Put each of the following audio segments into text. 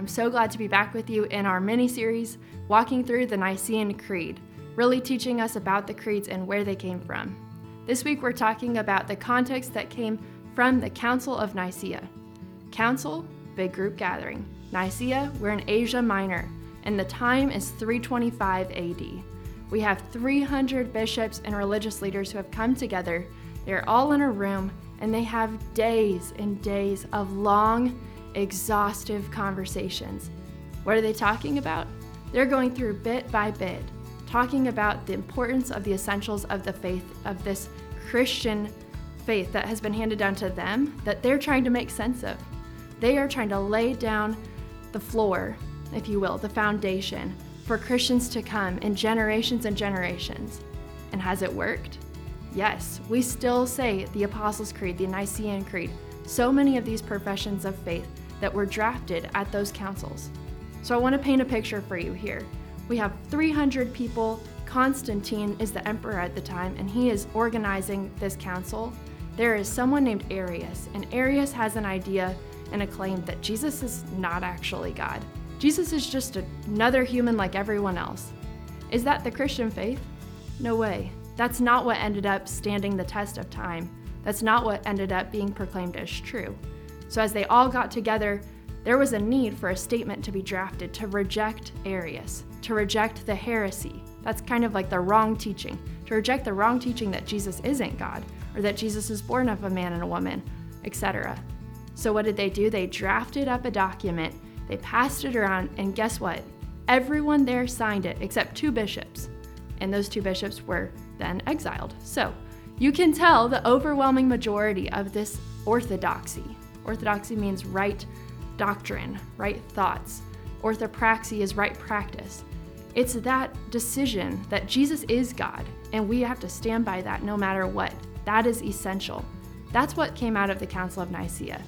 I'm so glad to be back with you in our mini series, Walking Through the Nicene Creed, really teaching us about the creeds and where they came from. This week, we're talking about the context that came from the Council of Nicaea. Council, big group gathering. Nicaea, we're in Asia Minor, and the time is 325 AD. We have 300 bishops and religious leaders who have come together. They're all in a room, and they have days and days of long, exhaustive conversations. What are they talking about? They're going through bit by bit, talking about the importance of the essentials of the faith, of this Christian faith that has been handed down to them that they're trying to make sense of. They are trying to lay down the floor, if you will, the foundation for Christians to come in generations and generations. And has it worked? Yes, we still say the Apostles' Creed, the Nicene Creed, so many of these professions of faith that were drafted at those councils. So I want to paint a picture for you here. We have 300 people. Constantine is the emperor at the time, and he is organizing this council. There is someone named Arius, and Arius has an idea and a claim that Jesus is not actually God. Jesus is just another human like everyone else. Is that the Christian faith? No way. That's not what ended up standing the test of time. That's not what ended up being proclaimed as true. So, as they all got together, there was a need for a statement to be drafted to reject Arius, to reject the heresy. That's kind of like the wrong teaching, to reject the wrong teaching that Jesus isn't God, or that Jesus is born of a man and a woman, etc. So, what did they do? They drafted up a document, they passed it around, and guess what? Everyone there signed it except two bishops. And those two bishops were then exiled. So, you can tell the overwhelming majority of this orthodoxy. Orthodoxy means right doctrine, right thoughts. Orthopraxy is right practice. It's that decision that Jesus is God, and we have to stand by that no matter what. That is essential. That's what came out of the Council of Nicaea.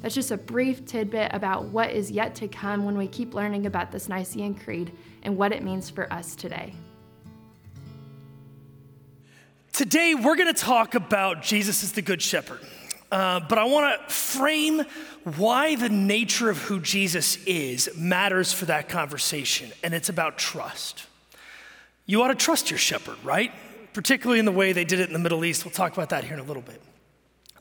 That's just a brief tidbit about what is yet to come when we keep learning about this Nicene Creed and what it means for us today. Today, we're going to talk about Jesus as the Good Shepherd. Uh, but I want to frame why the nature of who Jesus is matters for that conversation, and it's about trust. You ought to trust your shepherd, right? Particularly in the way they did it in the Middle East. We'll talk about that here in a little bit.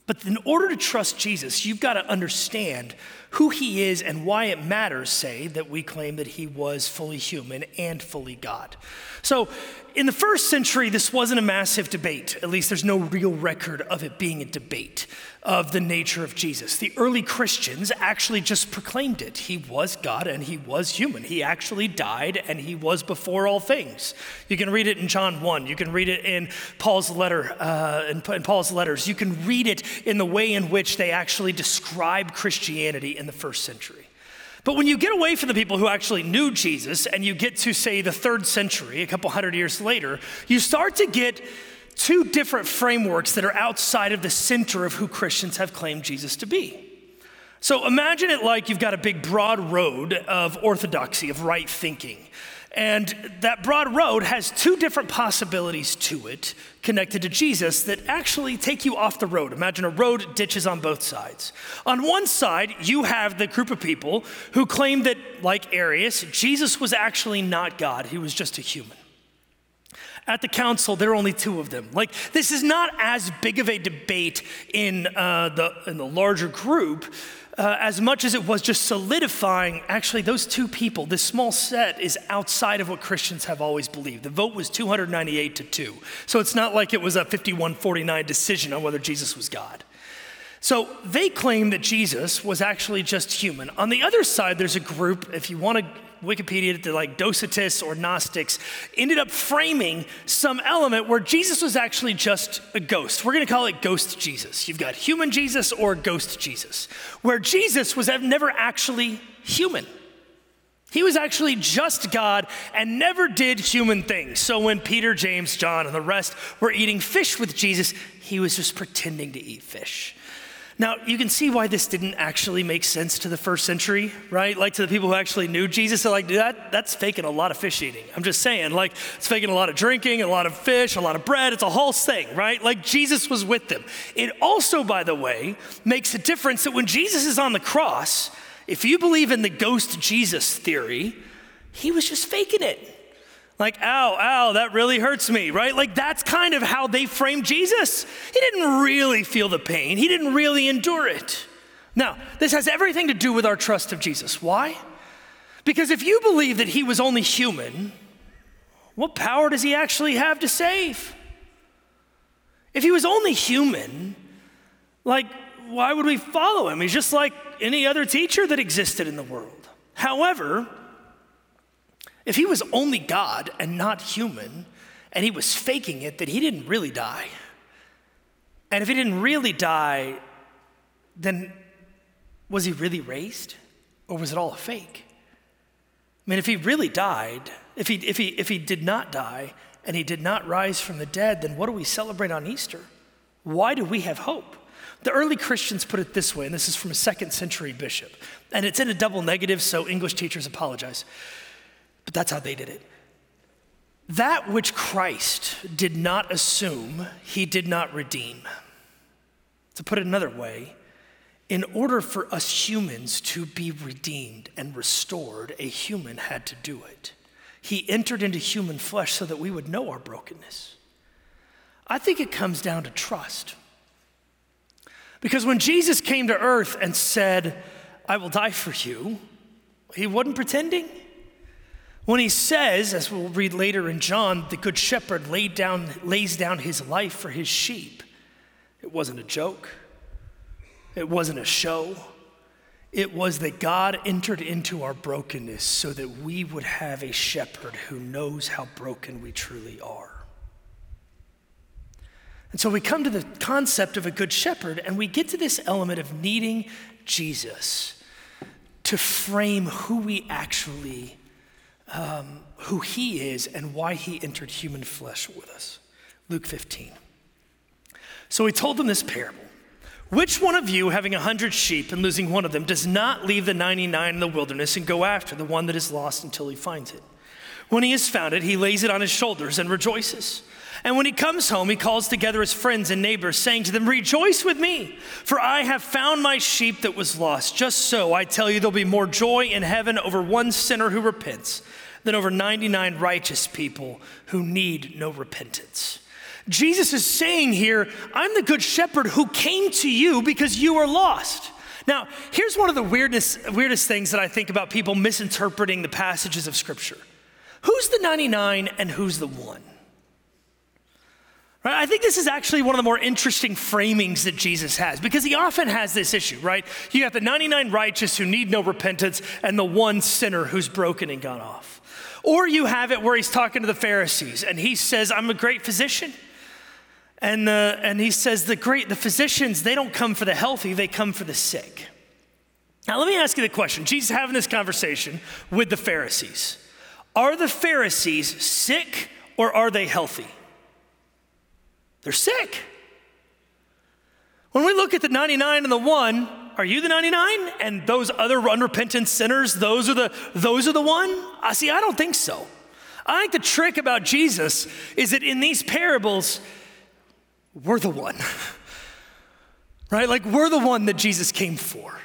But in order to trust Jesus, you've got to understand who he is and why it matters, say, that we claim that he was fully human and fully God. So, in the first century, this wasn't a massive debate. At least there's no real record of it being a debate of the nature of Jesus. The early Christians actually just proclaimed it. He was God and he was human. He actually died and he was before all things. You can read it in John 1. You can read it in Paul's letter, uh, in, in Paul's letters. You can read it in the way in which they actually describe Christianity in the first century. But when you get away from the people who actually knew Jesus and you get to, say, the third century, a couple hundred years later, you start to get two different frameworks that are outside of the center of who Christians have claimed Jesus to be. So imagine it like you've got a big broad road of orthodoxy, of right thinking. And that broad road has two different possibilities to it connected to Jesus that actually take you off the road. Imagine a road ditches on both sides. On one side, you have the group of people who claim that, like Arius, Jesus was actually not God, he was just a human. At the council, there are only two of them. Like, this is not as big of a debate in, uh, the, in the larger group uh, as much as it was just solidifying actually those two people, this small set is outside of what Christians have always believed. The vote was 298 to 2. So it's not like it was a 51 49 decision on whether Jesus was God. So they claim that Jesus was actually just human. On the other side, there's a group, if you want to Wikipedia to like Docetists or Gnostics, ended up framing some element where Jesus was actually just a ghost. We're going to call it ghost Jesus. You've got human Jesus or ghost Jesus, where Jesus was never actually human. He was actually just God and never did human things. So when Peter, James, John, and the rest were eating fish with Jesus, he was just pretending to eat fish. Now, you can see why this didn't actually make sense to the first century, right? Like to the people who actually knew Jesus, they're like, that, that's faking a lot of fish eating. I'm just saying, like, it's faking a lot of drinking, a lot of fish, a lot of bread. It's a whole thing, right? Like, Jesus was with them. It also, by the way, makes a difference that when Jesus is on the cross, If you believe in the ghost Jesus theory, he was just faking it. Like, ow, ow, that really hurts me, right? Like, that's kind of how they framed Jesus. He didn't really feel the pain, he didn't really endure it. Now, this has everything to do with our trust of Jesus. Why? Because if you believe that he was only human, what power does he actually have to save? If he was only human, like, why would we follow him? He's just like any other teacher that existed in the world. However, if he was only God and not human, and he was faking it, that he didn't really die. And if he didn't really die, then was he really raised? Or was it all a fake? I mean, if he really died, if he, if he, if he did not die and he did not rise from the dead, then what do we celebrate on Easter? Why do we have hope? The early Christians put it this way, and this is from a second century bishop, and it's in a double negative, so English teachers apologize. But that's how they did it. That which Christ did not assume, he did not redeem. To put it another way, in order for us humans to be redeemed and restored, a human had to do it. He entered into human flesh so that we would know our brokenness. I think it comes down to trust. Because when Jesus came to earth and said, I will die for you, he wasn't pretending. When he says, as we'll read later in John, the good shepherd laid down, lays down his life for his sheep, it wasn't a joke. It wasn't a show. It was that God entered into our brokenness so that we would have a shepherd who knows how broken we truly are. And so we come to the concept of a good shepherd, and we get to this element of needing Jesus to frame who we actually um, who he is and why he entered human flesh with us. Luke 15. So he told them this parable. Which one of you, having a hundred sheep and losing one of them, does not leave the 99 in the wilderness and go after the one that is lost until he finds it? When he has found it, he lays it on his shoulders and rejoices. And when he comes home, he calls together his friends and neighbors, saying to them, Rejoice with me, for I have found my sheep that was lost. Just so, I tell you, there'll be more joy in heaven over one sinner who repents than over 99 righteous people who need no repentance. Jesus is saying here, I'm the good shepherd who came to you because you are lost. Now, here's one of the weirdest, weirdest things that I think about people misinterpreting the passages of Scripture. Who's the 99 and who's the one? Right? I think this is actually one of the more interesting framings that Jesus has because he often has this issue, right? You got the 99 righteous who need no repentance and the one sinner who's broken and gone off. Or you have it where he's talking to the Pharisees and he says, I'm a great physician. And, the, and he says, the great, the physicians, they don't come for the healthy, they come for the sick. Now, let me ask you the question. Jesus having this conversation with the Pharisees. Are the Pharisees sick or are they healthy? They're sick. When we look at the 99 and the one, are you the 99? And those other unrepentant sinners, those are the those are the one? I see, I don't think so. I think the trick about Jesus is that in these parables, we're the one. right? Like we're the one that Jesus came for.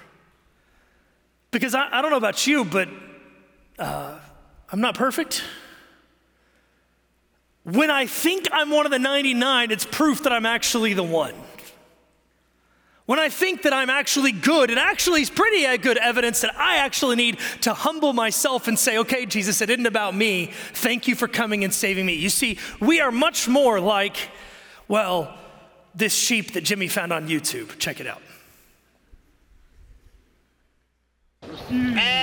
Because I, I don't know about you, but uh, I'm not perfect. When I think I'm one of the 99, it's proof that I'm actually the one. When I think that I'm actually good, it actually is pretty uh, good evidence that I actually need to humble myself and say, okay, Jesus, it isn't about me. Thank you for coming and saving me. You see, we are much more like, well, this sheep that Jimmy found on YouTube. Check it out. Mm.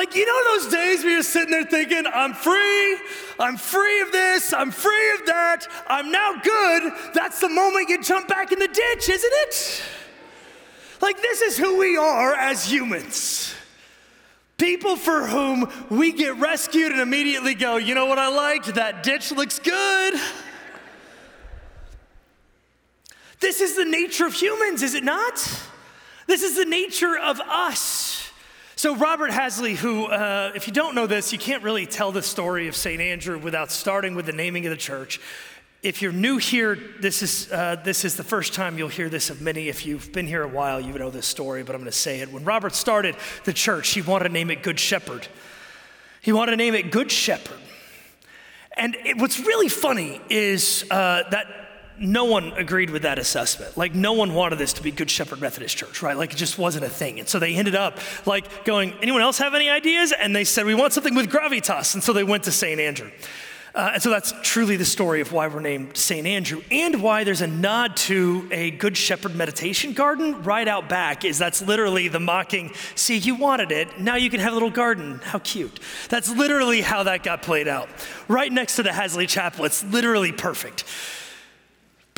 Like, you know, those days where you're sitting there thinking, I'm free, I'm free of this, I'm free of that, I'm now good. That's the moment you jump back in the ditch, isn't it? Like, this is who we are as humans. People for whom we get rescued and immediately go, you know what I liked? That ditch looks good. This is the nature of humans, is it not? This is the nature of us. So, Robert Hasley, who, uh, if you don't know this, you can't really tell the story of St. Andrew without starting with the naming of the church. If you're new here, this is, uh, this is the first time you'll hear this of many. If you've been here a while, you know this story, but I'm going to say it. When Robert started the church, he wanted to name it Good Shepherd. He wanted to name it Good Shepherd. And it, what's really funny is uh, that no one agreed with that assessment. Like, no one wanted this to be Good Shepherd Methodist Church, right? Like, it just wasn't a thing. And so they ended up like going, anyone else have any ideas? And they said, we want something with gravitas. And so they went to St. Andrew. Uh, and so that's truly the story of why we're named St. Andrew and why there's a nod to a Good Shepherd meditation garden right out back is that's literally the mocking, see, you wanted it, now you can have a little garden. How cute. That's literally how that got played out. Right next to the Hasley Chapel. It's literally perfect.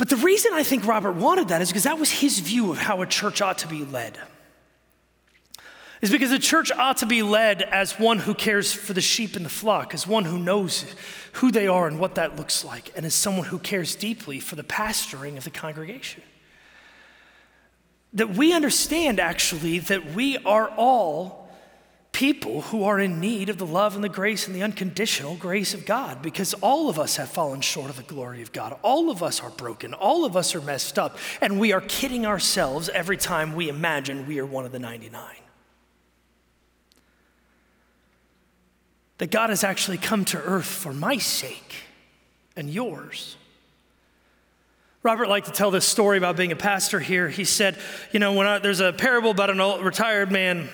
But the reason I think Robert wanted that is because that was his view of how a church ought to be led is because the church ought to be led as one who cares for the sheep in the flock, as one who knows who they are and what that looks like, and as someone who cares deeply for the pastoring of the congregation. That we understand actually that we are all people who are in need of the love and the grace and the unconditional grace of God because all of us have fallen short of the glory of God. All of us are broken. All of us are messed up. And we are kidding ourselves every time we imagine we are one of the 99. that God has actually come to earth for my sake and yours. Robert liked to tell this story about being a pastor here. He said, You know, when I, there's a parable about an old retired man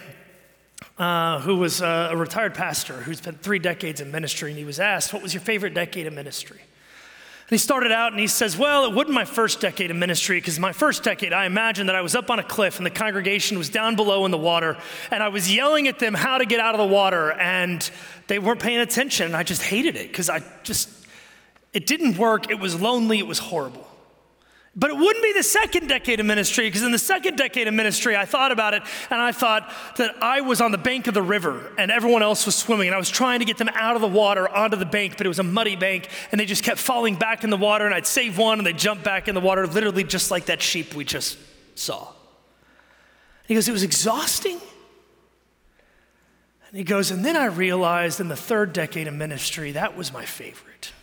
uh, who was uh, a retired pastor who spent three decades in ministry, and he was asked, What was your favorite decade of ministry? And he started out and he says, Well, it wasn't my first decade of ministry because my first decade, I imagined that I was up on a cliff and the congregation was down below in the water and I was yelling at them how to get out of the water and they weren't paying attention. And I just hated it because I just, it didn't work. It was lonely. It was horrible. But it wouldn't be the second decade of ministry, because in the second decade of ministry, I thought about it and I thought that I was on the bank of the river and everyone else was swimming, and I was trying to get them out of the water onto the bank, but it was a muddy bank, and they just kept falling back in the water, and I'd save one and they'd jump back in the water, literally just like that sheep we just saw. He goes, It was exhausting. And he goes, And then I realized in the third decade of ministry, that was my favorite.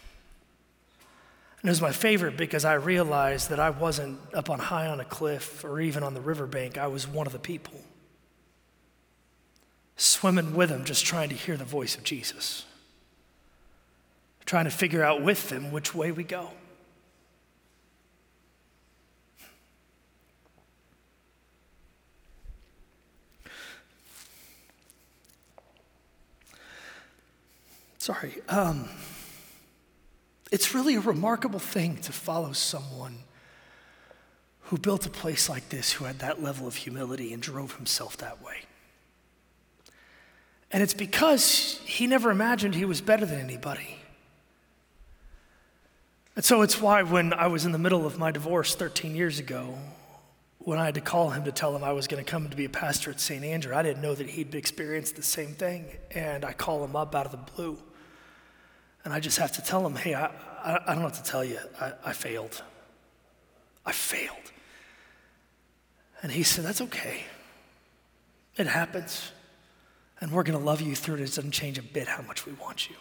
And it was my favorite because I realized that I wasn't up on high on a cliff or even on the riverbank. I was one of the people. Swimming with them, just trying to hear the voice of Jesus. Trying to figure out with them which way we go. Sorry. Um, it's really a remarkable thing to follow someone who built a place like this, who had that level of humility and drove himself that way. And it's because he never imagined he was better than anybody. And so it's why when I was in the middle of my divorce 13 years ago, when I had to call him to tell him I was going to come to be a pastor at St. Andrew, I didn't know that he'd experienced the same thing. And I call him up out of the blue. And I just have to tell him, hey, I, I, I don't know what to tell you. I, I failed. I failed. And he said, that's okay. It happens. And we're going to love you through it. It doesn't change a bit how much we want you.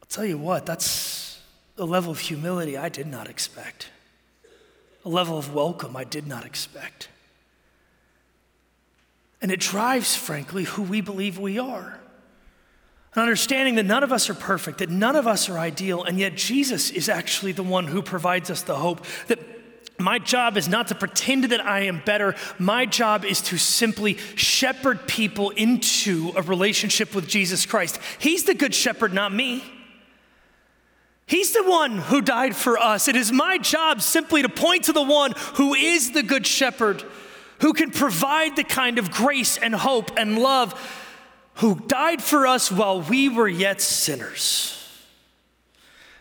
I'll tell you what, that's a level of humility I did not expect, a level of welcome I did not expect. And it drives, frankly, who we believe we are understanding that none of us are perfect, that none of us are ideal, and yet Jesus is actually the one who provides us the hope that my job is not to pretend that I am better. My job is to simply shepherd people into a relationship with Jesus Christ. He's the good shepherd, not me. He's the one who died for us. It is my job simply to point to the one who is the good shepherd, who can provide the kind of grace and hope and love who died for us while we were yet sinners.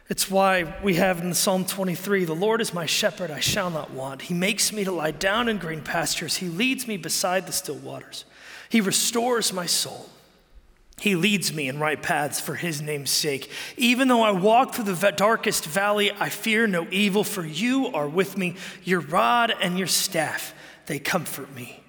It's why we have in Psalm 23 The Lord is my shepherd, I shall not want. He makes me to lie down in green pastures, He leads me beside the still waters, He restores my soul. He leads me in right paths for his name's sake. Even though I walk through the darkest valley, I fear no evil, for you are with me. Your rod and your staff, they comfort me.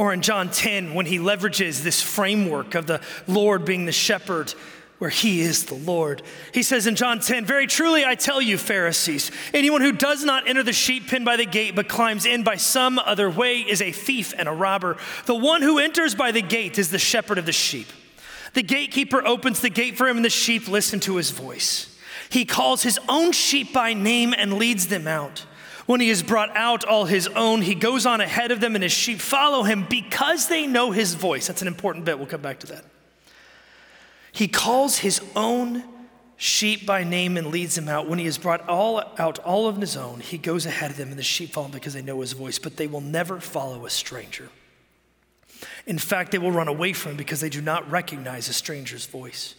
Or in John 10, when he leverages this framework of the Lord being the shepherd, where he is the Lord. He says in John 10, Very truly I tell you, Pharisees, anyone who does not enter the sheep pen by the gate, but climbs in by some other way, is a thief and a robber. The one who enters by the gate is the shepherd of the sheep. The gatekeeper opens the gate for him, and the sheep listen to his voice. He calls his own sheep by name and leads them out. When he has brought out all his own, he goes on ahead of them, and his sheep follow him because they know his voice. That's an important bit. We'll come back to that. He calls his own sheep by name and leads them out. When he has brought all out all of his own, he goes ahead of them, and the sheep follow him because they know his voice, but they will never follow a stranger. In fact, they will run away from him because they do not recognize a stranger's voice.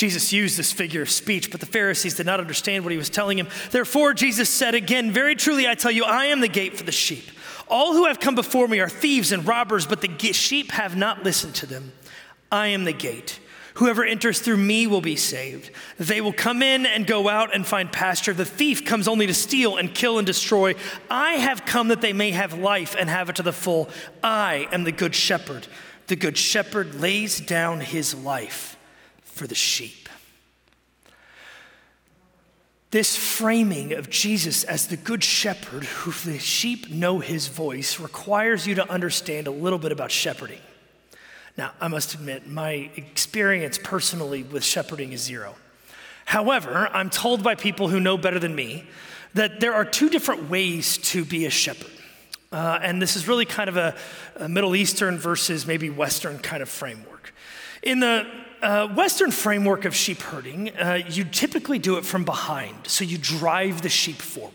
Jesus used this figure of speech, but the Pharisees did not understand what he was telling him. Therefore, Jesus said again, Very truly, I tell you, I am the gate for the sheep. All who have come before me are thieves and robbers, but the sheep have not listened to them. I am the gate. Whoever enters through me will be saved. They will come in and go out and find pasture. The thief comes only to steal and kill and destroy. I have come that they may have life and have it to the full. I am the good shepherd. The good shepherd lays down his life for the sheep. This framing of Jesus as the good shepherd, who the sheep know his voice, requires you to understand a little bit about shepherding. Now, I must admit, my experience personally with shepherding is zero. However, I'm told by people who know better than me that there are two different ways to be a shepherd. Uh, and this is really kind of a, a, Middle Eastern versus maybe Western kind of framework. In the uh, Western framework of sheep herding, uh, you typically do it from behind. So you drive the sheep forward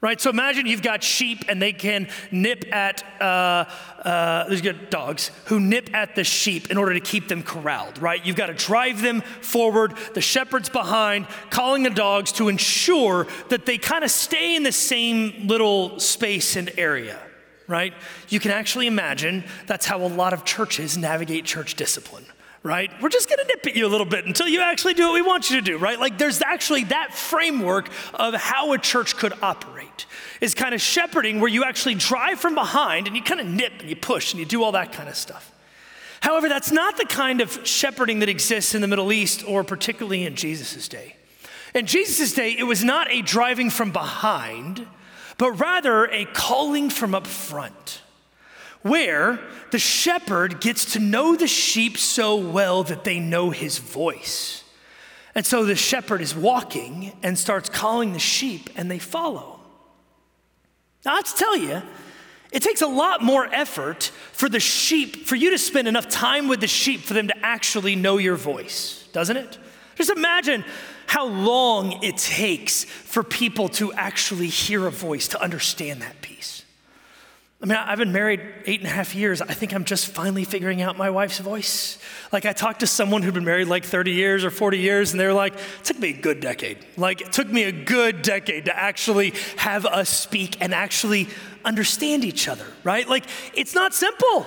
right? So imagine you've got sheep and they can nip at, uh, uh, there's good dogs who nip at the sheep in order to keep them corralled, right? You've got to drive them forward, the shepherd's behind, calling the dogs to ensure that they kind of stay in the same little space and area, right? You can actually imagine that's how a lot of churches navigate church discipline right? We're just gonna nip at you a little bit until you actually do what we want you to do, right? Like there's actually that framework of how a church could operate is kind of shepherding where you actually drive from behind and you kind of nip and you push and you do all that kind of stuff. However, that's not the kind of shepherding that exists in the Middle East or particularly in Jesus' day. In Jesus' day, it was not a driving from behind, but rather a calling from up front where the shepherd gets to know the sheep so well that they know his voice. And so the shepherd is walking and starts calling the sheep, and they follow. Now, I have to tell you, it takes a lot more effort for the sheep, for you to spend enough time with the sheep for them to actually know your voice, doesn't it? Just imagine how long it takes for people to actually hear a voice, to understand that piece. I mean, I've been married eight and a half years. I think I'm just finally figuring out my wife's voice. Like, I talked to someone who'd been married like 30 years or 40 years, and they were like, it took me a good decade. Like, it took me a good decade to actually have us speak and actually understand each other, right? Like, it's not simple.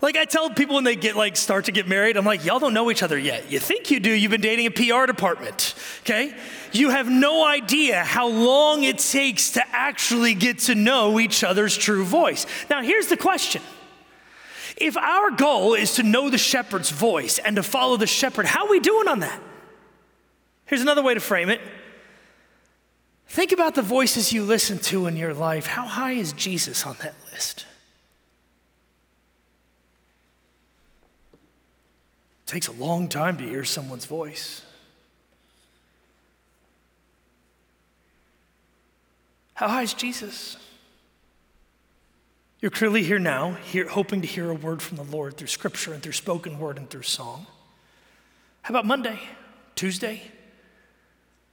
Like I tell people when they get like start to get married, I'm like, y'all don't know each other yet. You think you do, you've been dating a PR department, okay? You have no idea how long it takes to actually get to know each other's true voice. Now, here's the question. If our goal is to know the shepherd's voice and to follow the shepherd, how are we doing on that? Here's another way to frame it. Think about the voices you listen to in your life. How high is Jesus on that list? It takes a long time to hear someone's voice. How high is Jesus? You're clearly here now, here, hoping to hear a word from the Lord through scripture and through spoken word and through song. How about Monday, Tuesday?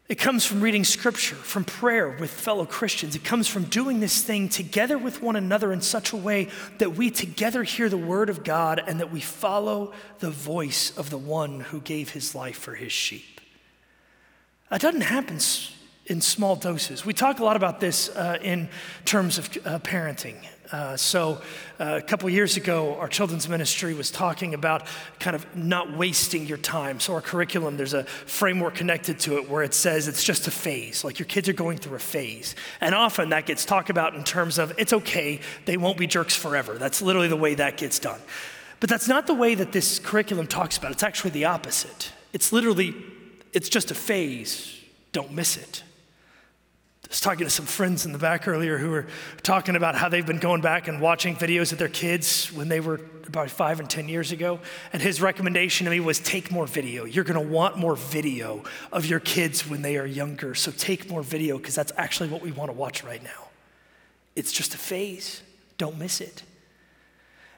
It comes from reading scripture, from prayer with fellow Christians. It comes from doing this thing together with one another in such a way that we together hear the word of God and that we follow the voice of the one who gave his life for his sheep. That doesn't happen in small doses. We talk a lot about this uh, in terms of uh, parenting. Uh, so, uh, a couple years ago, our children's ministry was talking about kind of not wasting your time. So, our curriculum, there's a framework connected to it where it says it's just a phase, like your kids are going through a phase. And often that gets talked about in terms of it's okay, they won't be jerks forever. That's literally the way that gets done. But that's not the way that this curriculum talks about it. It's actually the opposite. It's literally, it's just a phase, don't miss it. I was talking to some friends in the back earlier who were talking about how they've been going back and watching videos of their kids when they were about five and 10 years ago. And his recommendation to me was take more video. You're going to want more video of your kids when they are younger. So take more video because that's actually what we want to watch right now. It's just a phase, don't miss it.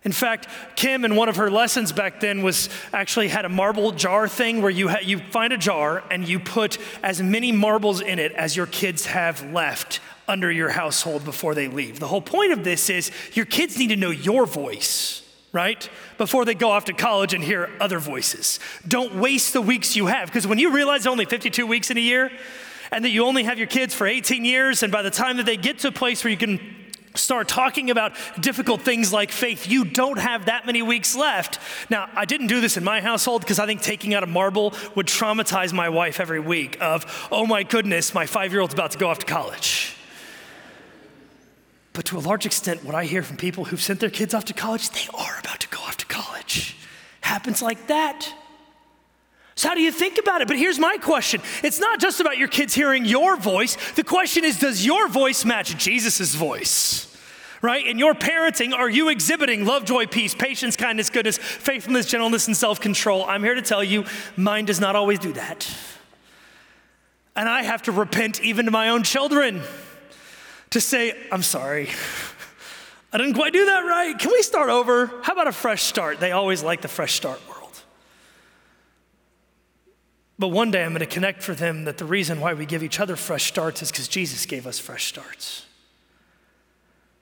In fact, Kim in one of her lessons back then was actually had a marble jar thing where you, ha- you find a jar and you put as many marbles in it as your kids have left under your household before they leave. The whole point of this is your kids need to know your voice, right? Before they go off to college and hear other voices. Don't waste the weeks you have because when you realize only 52 weeks in a year and that you only have your kids for 18 years and by the time that they get to a place where you can start talking about difficult things like faith, you don't have that many weeks left. Now, I didn't do this in my household because I think taking out a marble would traumatize my wife every week of, oh my goodness, my five-year-old's about to go off to college. But to a large extent, what I hear from people who've sent their kids off to college, they are about to go off to college. Happens like that. So, how do you think about it? But here's my question it's not just about your kids hearing your voice. The question is, does your voice match Jesus' voice? right? In your parenting, are you exhibiting love, joy, peace, patience, kindness, goodness, faithfulness, gentleness, and self control? I'm here to tell you, mine does not always do that. And I have to repent even to my own children to say, I'm sorry. I didn't quite do that right. Can we start over? How about a fresh start? They always like the fresh start. But one day I'm going to connect for them that the reason why we give each other fresh starts is because Jesus gave us fresh starts.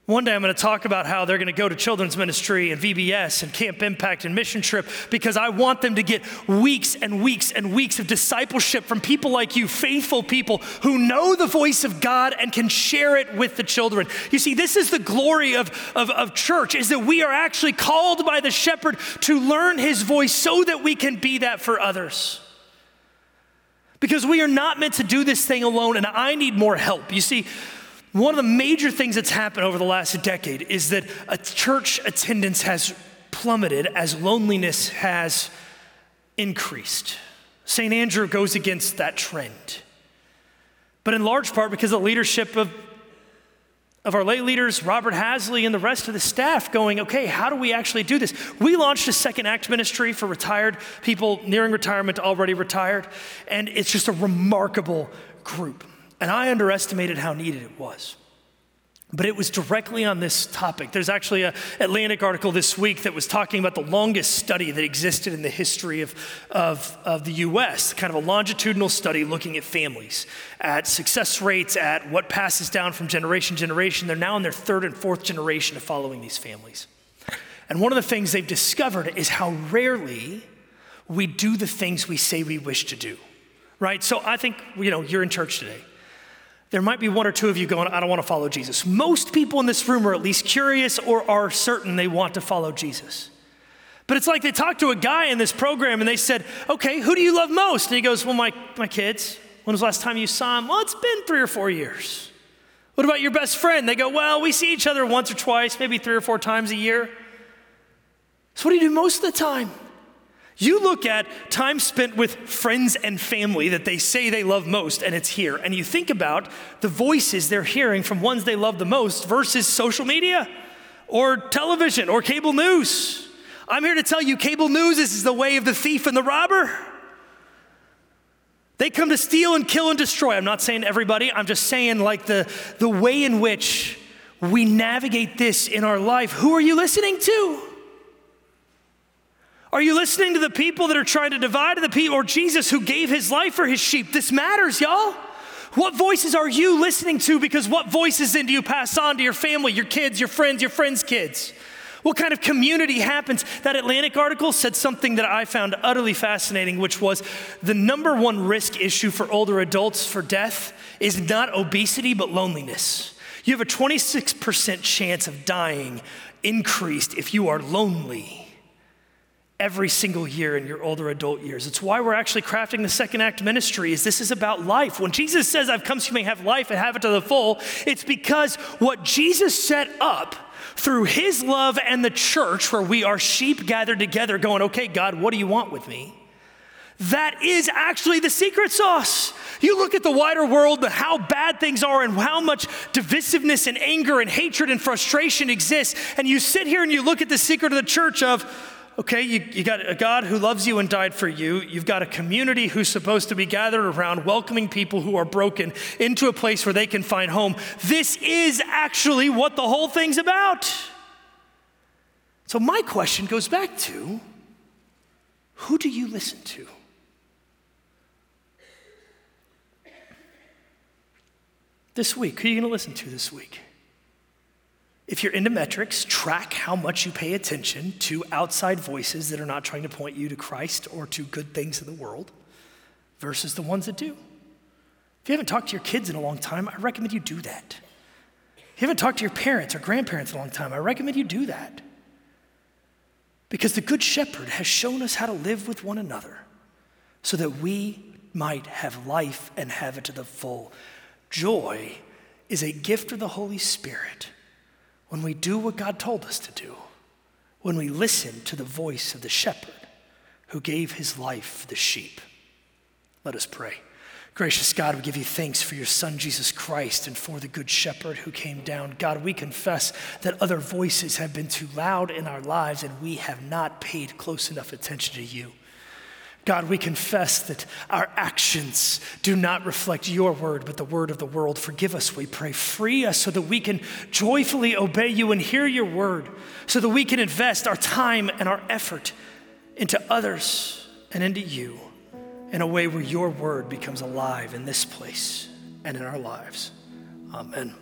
One day I'm going to talk about how they're going to go to children's ministry and VBS and Camp Impact and Mission Trip because I want them to get weeks and weeks and weeks of discipleship from people like you, faithful people who know the voice of God and can share it with the children. You see, this is the glory of, of, of church, is that we are actually called by the shepherd to learn his voice so that we can be that for others. Because we are not meant to do this thing alone, and I need more help. You see, one of the major things that's happened over the last decade is that a church attendance has plummeted as loneliness has increased. St. Andrew goes against that trend. But in large part because the leadership of, of our lay leaders, Robert Hasley, and the rest of the staff, going, okay, how do we actually do this? We launched a second act ministry for retired people nearing retirement, already retired, and it's just a remarkable group. And I underestimated how needed it was. But it was directly on this topic. There's actually an Atlantic article this week that was talking about the longest study that existed in the history of, of, of the US, kind of a longitudinal study looking at families, at success rates, at what passes down from generation to generation. They're now in their third and fourth generation of following these families. And one of the things they've discovered is how rarely we do the things we say we wish to do, right? So I think, you know, you're in church today there might be one or two of you going, I don't want to follow Jesus. Most people in this room are at least curious or are certain they want to follow Jesus. But it's like they talked to a guy in this program and they said, Okay, who do you love most? And he goes, Well, my, my kids. When was the last time you saw them? Well, it's been three or four years. What about your best friend? They go, Well, we see each other once or twice, maybe three or four times a year. So, what do you do most of the time? You look at time spent with friends and family that they say they love most, and it's here. And you think about the voices they're hearing from ones they love the most versus social media or television or cable news. I'm here to tell you cable news is the way of the thief and the robber. They come to steal and kill and destroy. I'm not saying everybody, I'm just saying like the, the way in which we navigate this in our life. Who are you listening to? Are you listening to the people that are trying to divide the people or Jesus who gave his life for his sheep? This matters, y'all. What voices are you listening to? Because what voices then do you pass on to your family, your kids, your friends, your friends' kids? What kind of community happens? That Atlantic article said something that I found utterly fascinating, which was the number one risk issue for older adults for death is not obesity, but loneliness. You have a 26% chance of dying increased if you are lonely every single year in your older adult years. It's why we're actually crafting the second act ministry is this is about life. When Jesus says I've come so you may have life and have it to the full, it's because what Jesus set up through his love and the church where we are sheep gathered together going, "Okay, God, what do you want with me?" That is actually the secret sauce. You look at the wider world, and how bad things are, and how much divisiveness and anger and hatred and frustration exists, and you sit here and you look at the secret of the church of, okay, you, you got a God who loves you and died for you. You've got a community who's supposed to be gathered around, welcoming people who are broken into a place where they can find home. This is actually what the whole thing's about. So, my question goes back to who do you listen to? This week, who are you going to listen to this week? If you're into metrics, track how much you pay attention to outside voices that are not trying to point you to Christ or to good things in the world versus the ones that do. If you haven't talked to your kids in a long time, I recommend you do that. If you haven't talked to your parents or grandparents in a long time, I recommend you do that. Because the Good Shepherd has shown us how to live with one another so that we might have life and have it to the full. Joy is a gift of the Holy Spirit when we do what God told us to do, when we listen to the voice of the shepherd who gave his life for the sheep. Let us pray. Gracious God, we give you thanks for your Son, Jesus Christ, and for the Good Shepherd who came down. God, we confess that other voices have been too loud in our lives and we have not paid close enough attention to you. God, we confess that our actions do not reflect your word, but the word of the world. Forgive us, we pray. Free us so that we can joyfully obey you and hear your word, so that we can invest our time and our effort into others and into you in a way where your word becomes alive in this place and in our lives. Amen.